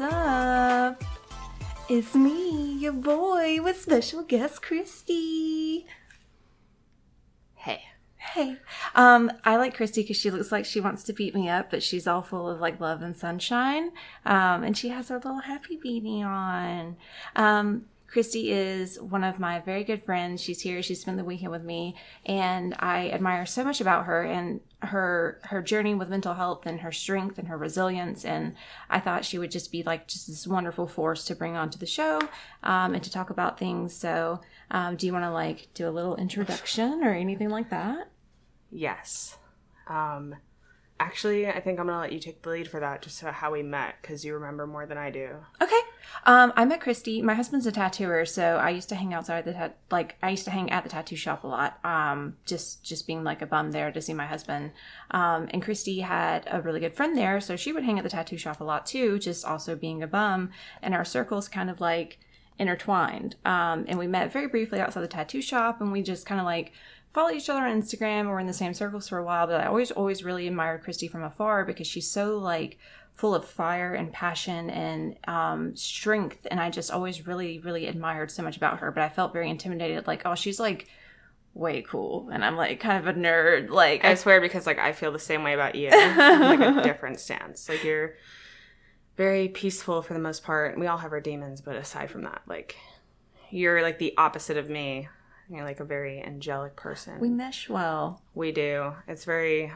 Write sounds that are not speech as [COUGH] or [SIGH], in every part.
up? What's up? It's me, your boy, with special guest Kristi. Hey. Hey. Um, I like Kristi because she looks like she wants to beat me up, but she's all full of like love and sunshine. Um, and she has her little happy beanie on. Um, Kristi is one of my very good friends. She's here. She spent the weekend with me, and I admire so much about her and her her journey with mental health and her strength and her resilience. And I thought she would just be like just this wonderful force to bring onto the show um, and to talk about things. So, um, do you want to like do a little introduction or anything like that? Yes. Um, actually, I think I'm gonna let you take the lead for that, just so how we met, because you remember more than I do. Okay. Um, I met Kristi. My husband's a tattooer, so I used to hang outside the tat- like I used to hang at the tattoo shop a lot. Um, just just being like a bum there to see my husband. Um, and Kristi had a really good friend there, so she would hang at the tattoo shop a lot too. Just also being a bum, and our circles kind of like intertwined. Um, and we met very briefly outside the tattoo shop, and we just kind of like followed each other on Instagram. We're in the same circles for a while, but I always always really admired Kristi from afar because she's so like full of fire and passion and um, strength. And I just always really, really admired so much about her. But I felt very intimidated, like, oh, she's like way cool. And I'm like kind of a nerd. Like, I swear, because like I feel the same way about you, [LAUGHS] like a different stance. Like you're very peaceful for the most part. We all have our demons, but aside from that, like you're like the opposite of me. You're like a very angelic person. we mesh well. We do. It's very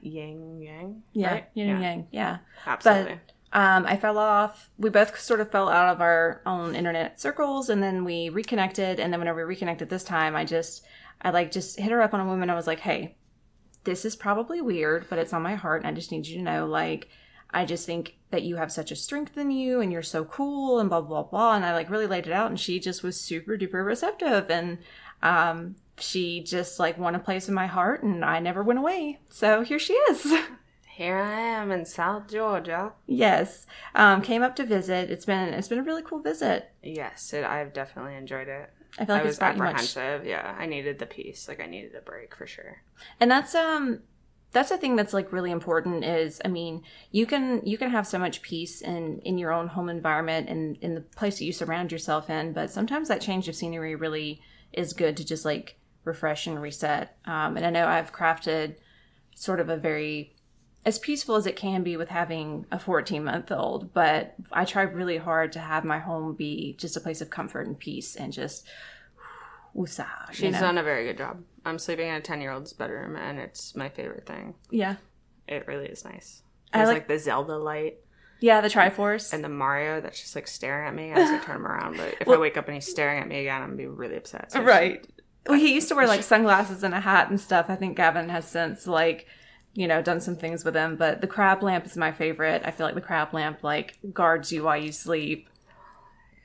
yin yang. Yeah. right? Yin and yang. Yeah. Absolutely. Um, I fell off. We both sort of fell out of our own internet circles, and then we reconnected. And then whenever we reconnected this time, I just, I like just hit her up on a woman. I was like, "Hey, this is probably weird, but it's on my heart, and I just need you to know, like, I just think that you have such a strength in you, and you're so cool, and blah blah blah." And I like really laid it out, and she just was super duper receptive, and um, she just like won a place in my heart, and I never went away. So here she is. [LAUGHS] Here I am in South Georgia. Yes, um, came up to visit. It's been it's been a really cool visit. Yes, it, I've definitely enjoyed it. I feel like I it's was you much, apprehensive. Yeah, I needed the peace. Like I needed a break for sure. and that's um that's the thing that's like really important. Is I mean you can you can have so much peace in in your own home environment and in the place that you surround yourself in, but sometimes that change of scenery really is good to just like refresh and reset. Um, and I know I've crafted sort of a very as peaceful as it can be with having a 14 month old, but I try really hard to have my home be just a place of comfort and peace and just [SIGHS] you She's know? done a very good job. I'm sleeping in a ten year old's bedroom, and it's my favorite thing. yeah. It really is nice. I There's like- like, the Zelda light Yeah, the Triforce. and the Mario that's just like staring at me. As I turn [LAUGHS] him around, but if I wake up and he's staring at me again, I'm gonna be really upset. So right. Well, he used to wear like [LAUGHS] sunglasses and a hat and stuff. I think Gavin has since like, you know, done some things with him. But the crab lamp is my favorite. I feel like the crab lamp like guards you while you sleep.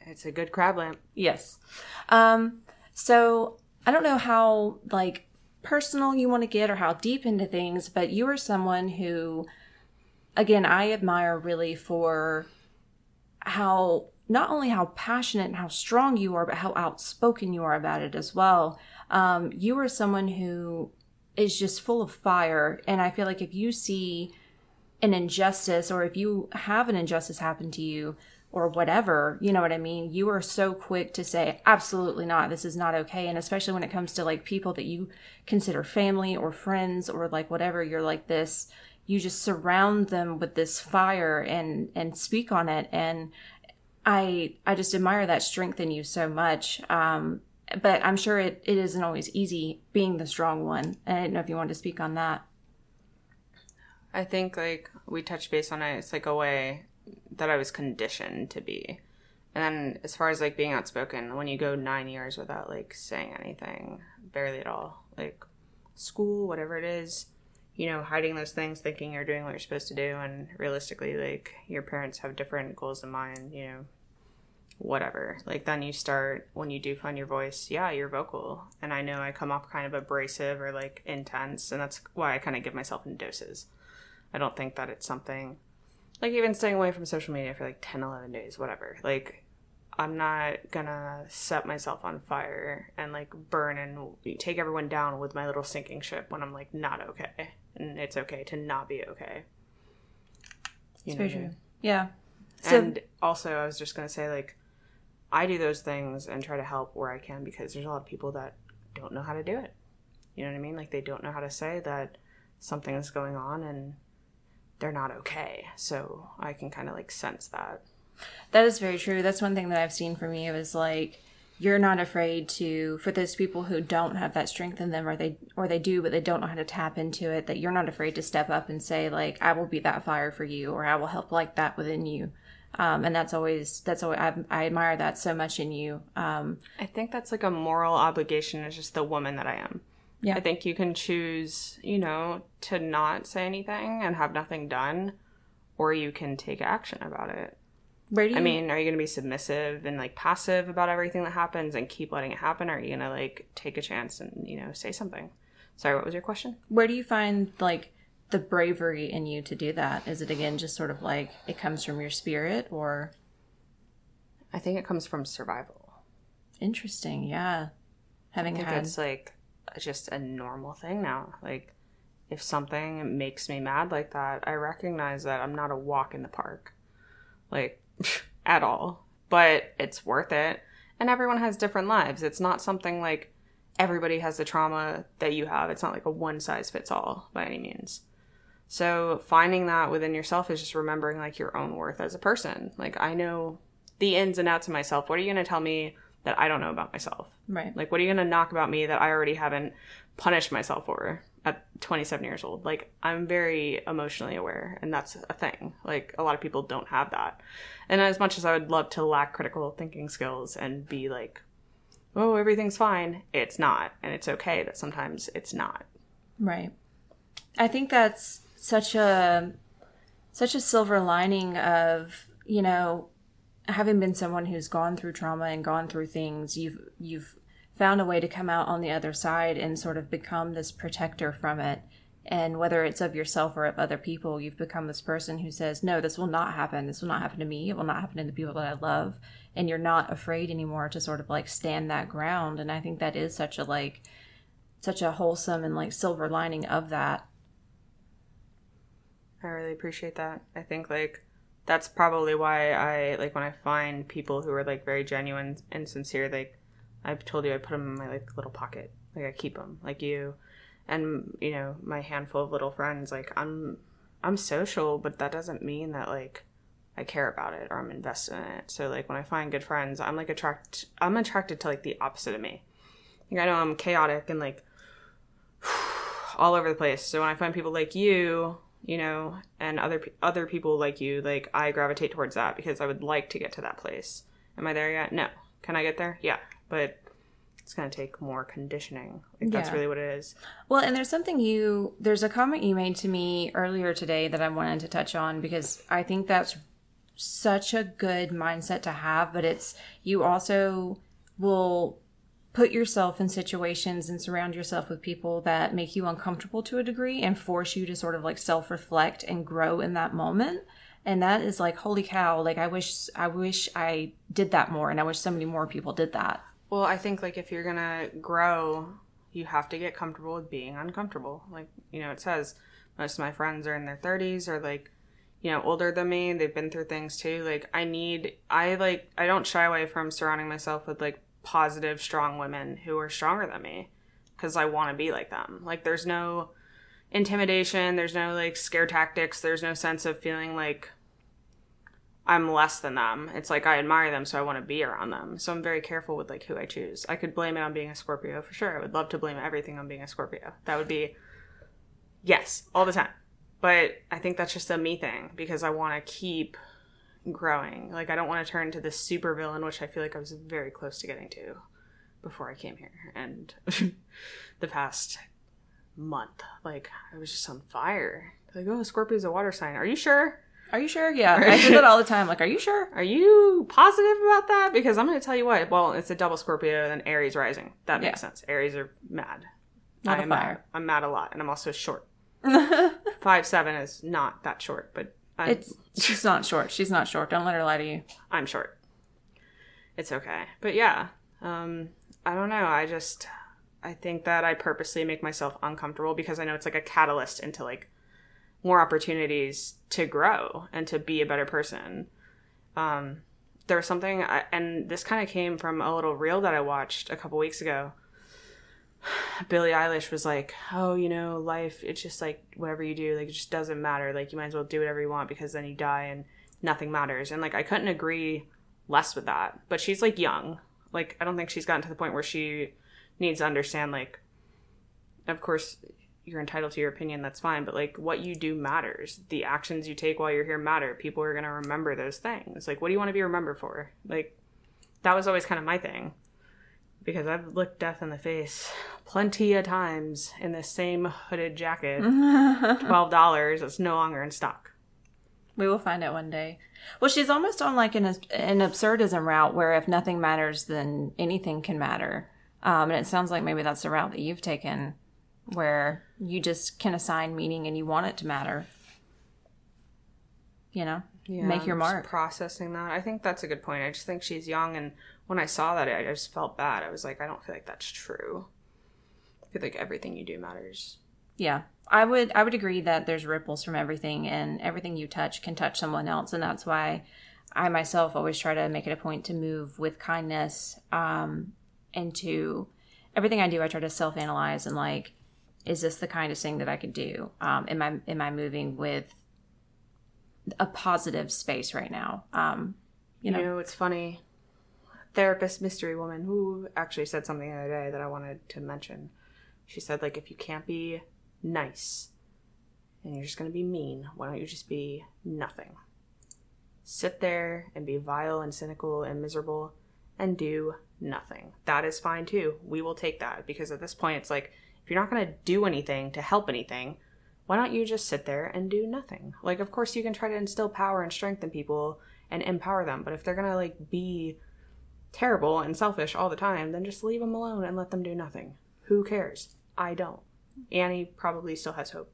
It's a good crab lamp. Yes. Um, so I don't know how like personal you want to get or how deep into things, but you are someone who, again, I admire really for how not only how passionate and how strong you are, but how outspoken you are about it as well. Um, you are someone who is just full of fire, and I feel like if you see an injustice or if you have an injustice happen to you or whatever, you know what I mean? You are so quick to say, absolutely not, this is not okay. And especially when it comes to like people that you consider family or friends or like whatever, you're like this, you just surround them with this fire and, and speak on it. And I, I just admire that strength in you so much. Um, but I'm sure it, it isn't always easy being the strong one. And I didn't know if you wanted to speak on that. I think like we touched base on it. It's like a way that I was conditioned to be. And then as far as like being outspoken, when you go nine years without like saying anything, barely at all, like school, whatever it is, you know, hiding those things, thinking you're doing what you're supposed to do, and realistically, like your parents have different goals in mind, you know, whatever. Like then you start when you do find your voice, yeah, you're vocal. And I know I come off kind of abrasive or like intense, and that's why I kind of give myself in doses. I don't think that it's something like even staying away from social media for like 10, 11 days, whatever. Like I'm not gonna set myself on fire and like burn and take everyone down with my little sinking ship when I'm like not okay. And it's okay to not be okay. You It's know I true. Yeah. So- and also, I was just gonna say, like, I do those things and try to help where I can because there's a lot of people that don't know how to do it. You know what I mean? Like, they don't know how to say that something is going on and they're not okay. So I can kind of like sense that. That is very true. That's one thing that I've seen from you is like you're not afraid to for those people who don't have that strength in them or they or they do but they don't know how to tap into it that you're not afraid to step up and say like I will be that fire for you or I will help like that within you. Um, and that's always that's always I, I admire that so much in you. Um, I think that's like a moral obligation as just the woman that I am. Yeah. I think you can choose, you know, to not say anything and have nothing done, or you can take action about it. where do you I mean, are you going to be submissive and like passive about everything that happens and keep letting it happen? Or are you going to like take a chance and, you know, say something? Sorry, what was your question? where do you find like the bravery in you to do that? Is it again just sort of like it comes from your spirit or I think it comes from survival. interesting? Yeah, having I think had it's like just a normal thing now. Like, if something makes me mad like that, I recognize that I'm not a walk in the park, like, [LAUGHS] at all. But it's worth it. And everyone has different lives. It's not something like everybody has the trauma that you have. It's not like a one size fits all by any means. So, finding that within yourself is just remembering like your own worth as a person. Like, I know the ins and outs of myself. What are you going to tell me that I don't know about myself? right. Like, what are you going to knock about me that I already haven't punished myself for at 27 years old? Like, I'm very emotionally aware, and that's a thing. Like, a lot of people don't have that. And as much as I would love to lack critical thinking skills and be like, oh, everything's fine, it's not. And it's okay that sometimes it's not. Right. I think that's such a such a silver lining of, you know, having been someone who's gone through trauma and gone through things, you've you've found a way to come out on the other side and sort of become this protector from it. And whether it's of yourself or of other people, you've become this person who says, No, this will not happen. This will not happen to me. It will not happen to the people that I love. And you're not afraid anymore to sort of like stand that ground. And I think that is such a like such a wholesome and like silver lining of that. I really appreciate that. I think like that's probably why I like when I find people who are like very genuine and sincere. Like I've told you, I put them in my like little pocket. Like I keep them. Like you, and you know my handful of little friends. Like I'm, I'm social, but that doesn't mean that like I care about it or I'm invested in it. So like when I find good friends, I'm like attract. I'm attracted to like the opposite of me. Like I know I'm chaotic and like [SIGHS] all over the place. So when I find people like you, you know, and other other people like you, like I gravitate towards that because I would like to get to that place. Am I there yet? No. Can I get there? Yeah, but it's gonna take more conditioning. Like that's really what it is. Well, and there's something you, there's a comment you made to me earlier today that I wanted to touch on because I think that's such a good mindset to have, but it's, you also will put yourself in situations and surround yourself with people that make you uncomfortable to a degree and force you to sort of like self reflect and grow in that moment. And that is like, holy cow, like I wish, I wish I did that more and I wish so many more people did that. Well, I think like if you're gonna grow, you have to get comfortable with being uncomfortable. Like you know, it says most of my friends are in their 30s or like you know older than me. They've been through things too. Like I need, I like, I don't shy away from surrounding myself with like positive, strong women who are stronger than me because I want to be like them. Like there's no intimidation. There's no like scare tactics. There's no sense of feeling like I'm less than them. It's like I admire them, so I want to be around them. So I'm very careful with like who I choose. I could blame it on being a Scorpio for sure. I would love to blame everything on being a Scorpio. That would be yes, all the time. But I think that's just a me thing because I want to keep growing. Like I don't want to turn into this super villain, which I feel like I was very close to getting to before I came here. And [LAUGHS] the past month, like I was just on fire. Like, oh, Scorpio's a water sign. Are you sure? Are you sure? Yeah. I [LAUGHS] say that all the time. Like, are you sure? Are you positive about that? Because I'm going to tell you what. Well, it's a double Scorpio and Aries rising. That makes Yeah. sense. Aries are mad. Not I a am fire. mad. I'm mad a lot, and I'm also short. [LAUGHS] Five seven is not that short, but I'm, It's she's not short. She's not short. Don't let her lie to you. I'm short. It's okay, but yeah, um, I don't know. I just I think that I purposely make myself uncomfortable because I know it's like a catalyst into like more opportunities to grow and to be a better person. Um, there was something, I, and this kind of came from a little reel that I watched a couple weeks ago. Billie Eilish was like, "Oh, you know, life. It's just like whatever you do, like it just doesn't matter. Like you might as well do whatever you want because then you die and nothing matters." And like I couldn't agree less with that. But she's like young. Like I don't think she's gotten to the point where she needs to understand. Like, of course, you're entitled to your opinion. That's fine. But like what you do matters. The actions you take while you're here matter. People are gonna remember those things. Like, what do you want to be remembered for? Like, that was always kind of my thing because I've looked death in the face plenty of times in the same hooded jacket. [LAUGHS] Twelve dollars. It's no longer in stock. We will find out one day. Well, she's almost on like an an absurdism route where if nothing matters, then anything can matter. Um, and it sounds like maybe that's the route that you've taken, where you just can assign meaning and you want it to matter. You know, Yeah, make your mark. Processing that, I think that's a good point. I just think she's young, and when I saw that, I just felt bad. I was like, I don't feel like that's true. I feel like everything you do matters. Yeah. I would I would agree that there's ripples from everything and everything you touch can touch someone else and that's why I myself always try to make it a point to move with kindness um into everything I do I try to self-analyze and like is this the kindest thing that I could do? Um am I am I moving with a positive space right now? Um You You know, know. it's funny. Therapist mystery woman who actually said something the other day that I wanted to mention. She said, like, if you can't be nice and you're just gonna be mean, why don't you just be nothing? Sit there and be vile and cynical and miserable and do nothing. That is fine too. We will take that because at this point, it's like, if you're not gonna do anything to help anything, why don't you just sit there and do nothing? Like, of course, you can try to instill power and strength in people and empower them, but if they're gonna like be terrible and selfish all the time, then just leave them alone and let them do nothing. Who cares? I don't. Annie probably still has hope.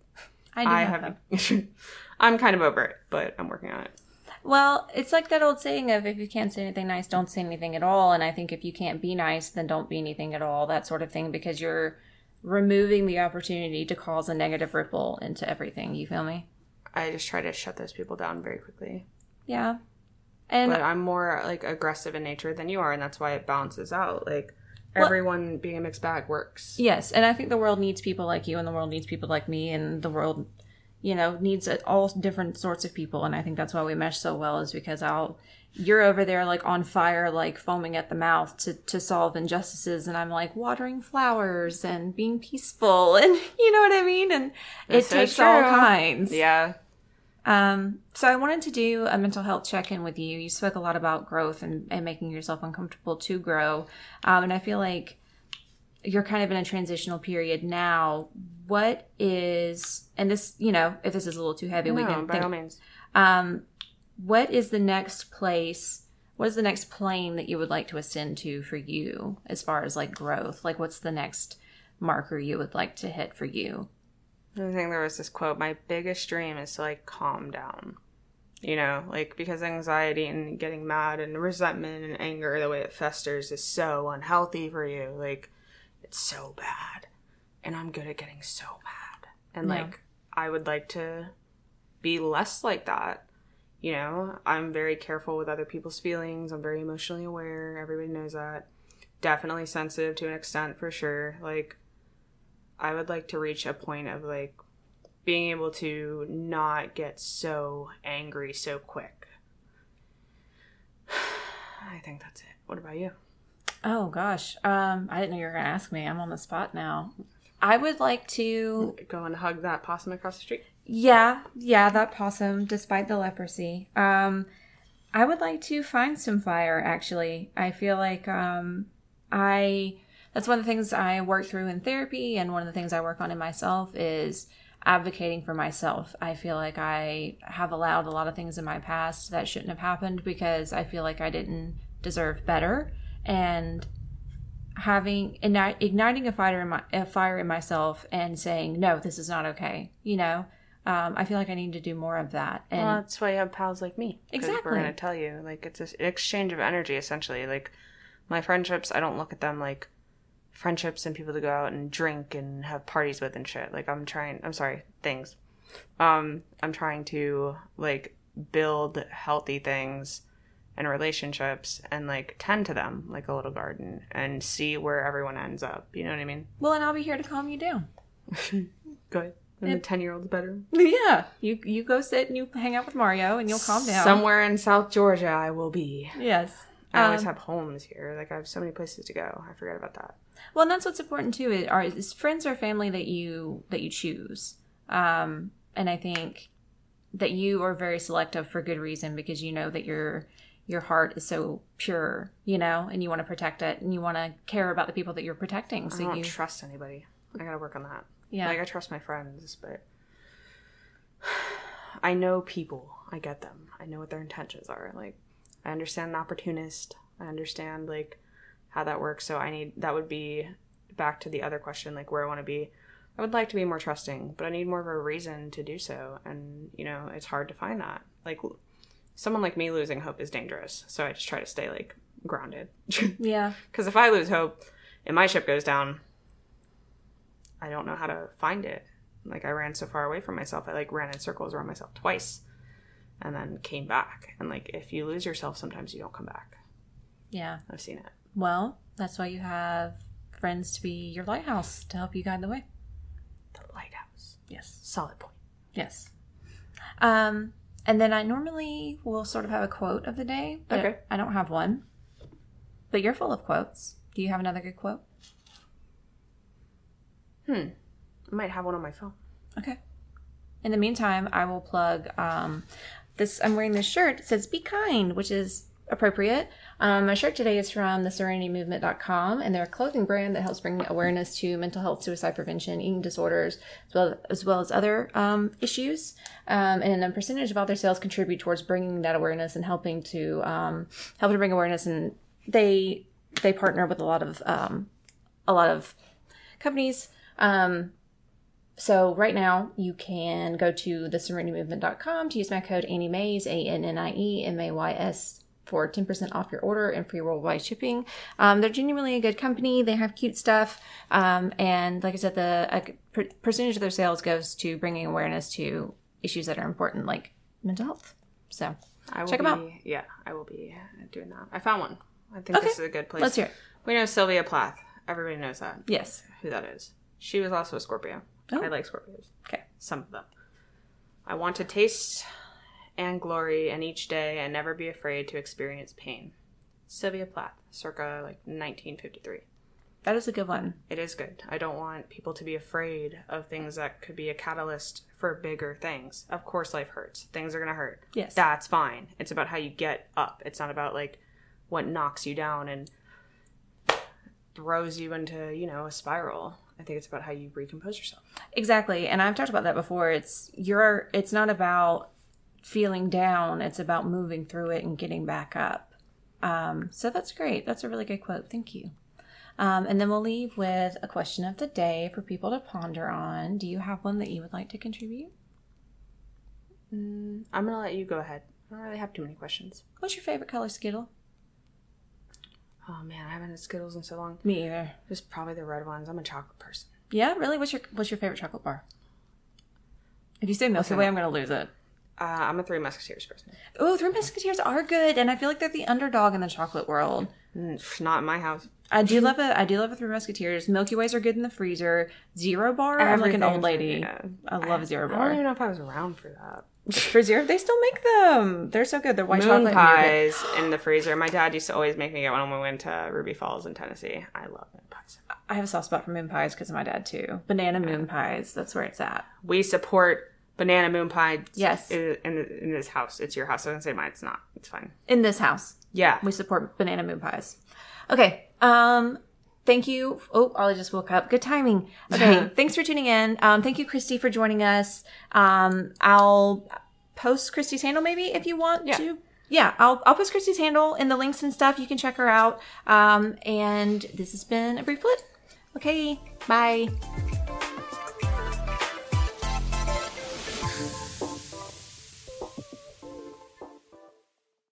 I do I have have. [LAUGHS] I'm kind of over it, but I'm working on it. Well, it's like that old saying of if you can't say anything nice, don't say anything at all. And I think if you can't be nice, then don't be anything at all, that sort of thing, because you're removing the opportunity to cause a negative ripple into everything. You feel me? I just try to shut those people down very quickly. Yeah. And But I'm more like aggressive in nature than you are, and that's why it balances out. Like Well- everyone being a mixed bag works. yes, and I think the world needs people like you, and the world needs people like me, and the world, you know, needs all different sorts of people. And I think that's why we mesh so well, is because I'll. You're over there like on fire, like foaming at the mouth to, to solve injustices, and I'm like watering flowers and being peaceful, [LAUGHS] and you know what I mean. And it takes all kinds. Yeah. Um, so I wanted to do a mental health check-in with you. You spoke a lot about growth and, and making yourself uncomfortable to grow. Um, and I feel like you're kind of in a transitional period now. What is, and this, you know, if this is a little too heavy, we No, can by think, all means. um, what is the next place? What is the next plane that you would like to ascend to for you as far as like growth? Like, what's the next marker you would like to hit for you? I think there was this quote My biggest dream is to like calm down. You know, like because anxiety and getting mad and resentment and anger, the way it festers, is so unhealthy for you. Like, it's so bad. And I'm good at getting so mad. And Yeah. like, I would like to be less like that. You know, I'm very careful with other people's feelings. I'm very emotionally aware. Everybody knows that. Definitely sensitive to an extent for sure. Like, I would like to reach a point of like being able to not get so angry so quick. [SIGHS] I think that's it. What about you? Oh gosh, um, I didn't know you were going to ask me. I'm on the spot now. I would like to, Go and hug that possum across the street. yeah, yeah, that possum, despite the leprosy. Um, I would like to find some fire. Actually, I feel like um, I. That's one of the things I work through in therapy, and one of the things I work on in myself is advocating for myself. I feel like I have allowed a lot of things in my past that shouldn't have happened because I feel like I didn't deserve better. And having igni- igniting a fire in my a fire in myself and saying no, this is not okay. You know, um, I feel like I need to do more of that. And well, that's why you have pals like me. Exactly. We're gonna tell you like it's an exchange of energy essentially. Like my friendships, I don't look at them like friendships and people to go out and drink and have parties with and shit. Like I'm trying. I'm sorry, things. Um, I'm trying to like build healthy things and relationships and like tend to them like a little garden and see where everyone ends up. You know what I mean? Well, and I'll be here to calm you down. [LAUGHS] Good. In the 10 year old's bedroom. Yeah. You you go sit and you hang out with Mario and you'll calm down. Somewhere in South Georgia, I will be. Yes. I always Um, have homes here. Like I have so many places to go. I forget about that. Well, and that's what's important too. Is, are is friends or family that you that you choose. Um, and I think that you are very selective for good reason because you know that your your heart is so pure, you know, and you want to protect it and you want to care about the people that you're protecting. I So don't you, trust anybody. I gotta work on that. yeah, Like I trust my friends, but [SIGHS] I know people. I get them. I know what their intentions are. Like I understand an opportunist. I understand like how that works. So I need that would be back to the other question, like where I want to be. I would like to be more trusting, but I need more of a reason to do so. And you know, it's hard to find that. Like someone like me losing hope is dangerous. So I just try to stay like grounded. [LAUGHS] yeah, Because if I lose hope and my ship goes down, I don't know how to find it. Like I ran so far away from myself, I like ran in circles around myself twice, and then came back. And like if you lose yourself, sometimes you don't come back. yeah. I've seen it. Well, that's why you have friends to be your lighthouse to help you guide the way. The lighthouse. Yes. Solid point. Yes. Um, and then I normally will sort of have a quote of the day, but Okay. I don't have one. But you're full of quotes. Do you have another good quote? Hmm. I might have one on my phone. Okay. In the meantime, I will plug um, this. I'm wearing this shirt. It says "Be kind," which is appropriate. Um, my shirt today is from the SerenityMovement.com, and they're a clothing brand that helps bring awareness to mental health, suicide prevention, eating disorders, as well as, well as other um, issues. Um, and a percentage of all their sales contribute towards bringing that awareness and helping to um, help to bring awareness. And they they partner with a lot of um, a lot of companies. Um, so right now you can go to theserenitymovement.com to use my code Annie Mays, A N N I E M A Y S for 10% off your order and free worldwide shipping. Um, they're genuinely a good company. They have cute stuff. Um, and like I said, the a per- percentage of their sales goes to bringing awareness to issues that are important, like mental health. So I will Check them out. Yeah, I will be doing that. I found one. I think Okay. this is a good place. let's hear it. We know Sylvia Plath. Everybody knows that. Yes. Who that is. She was also a Scorpio. Oh. I like Scorpios. Okay. Some of them. I want to taste and glory in each day and never be afraid to experience pain. Sylvia Plath, circa like 1953. That is a good one. It is good. I don't want people to be afraid of things that could be a catalyst for bigger things. Of course, life hurts. Things are going to hurt. Yes. That's fine. It's about how you get up. It's not about like what knocks you down and throws you into, you know, a spiral. I think it's about how you recompose yourself. Exactly. And I've talked about that before. It's you're it's not about feeling down, it's about moving through it and getting back up. Um, so that's great. That's a really good quote. Thank you. Um, and then we'll leave with a question of the day for people to ponder on. Do you have one that you would like to contribute? I'm going to let you go ahead. I don't really have too many questions. What's your favorite color Skittle? Oh man, I haven't had Skittles in so long. Me either. Just probably the red ones. I'm a chocolate person. Yeah, really? What's your What's your favorite chocolate bar? If you say Milky Way, I'm going to lose it. Uh, I'm a Three Musketeers person. Oh, Three Musketeers are good, and I feel like they're the underdog in the chocolate world. Mm, Not in my house. I do [LAUGHS] love a I do love a Three Musketeers. Milky Ways are good in the freezer. Zero bar, I'm like an old lady. I love Zero bar. I don't even know if I was around for that. Zero, they still make them. They're so good. They're white Moon chocolate. pies in the freezer. My dad used to always make me get one when we went to Ruby Falls in Tennessee. I love moon pies. I have a soft spot for moon pies because of my dad too. Banana moon pies. That's where it's at. We support banana moon pies. Yes. in, in, in this house. It's your house. I was gonna say mine. It's not. It's fine. In this house, Yeah. we support banana moon pies. Okay. Um. Thank you. Oh, Ollie just woke up. Good timing. Okay. [LAUGHS] thanks for tuning in. Um. Thank you, Kristi, for joining us. Um. I'll post Kristi's handle maybe if you want Yeah. to. Yeah, I'll I'll post Kristi's handle in the links and stuff. You can check her out. Um. And this has been a brief blip. Okay. Bye.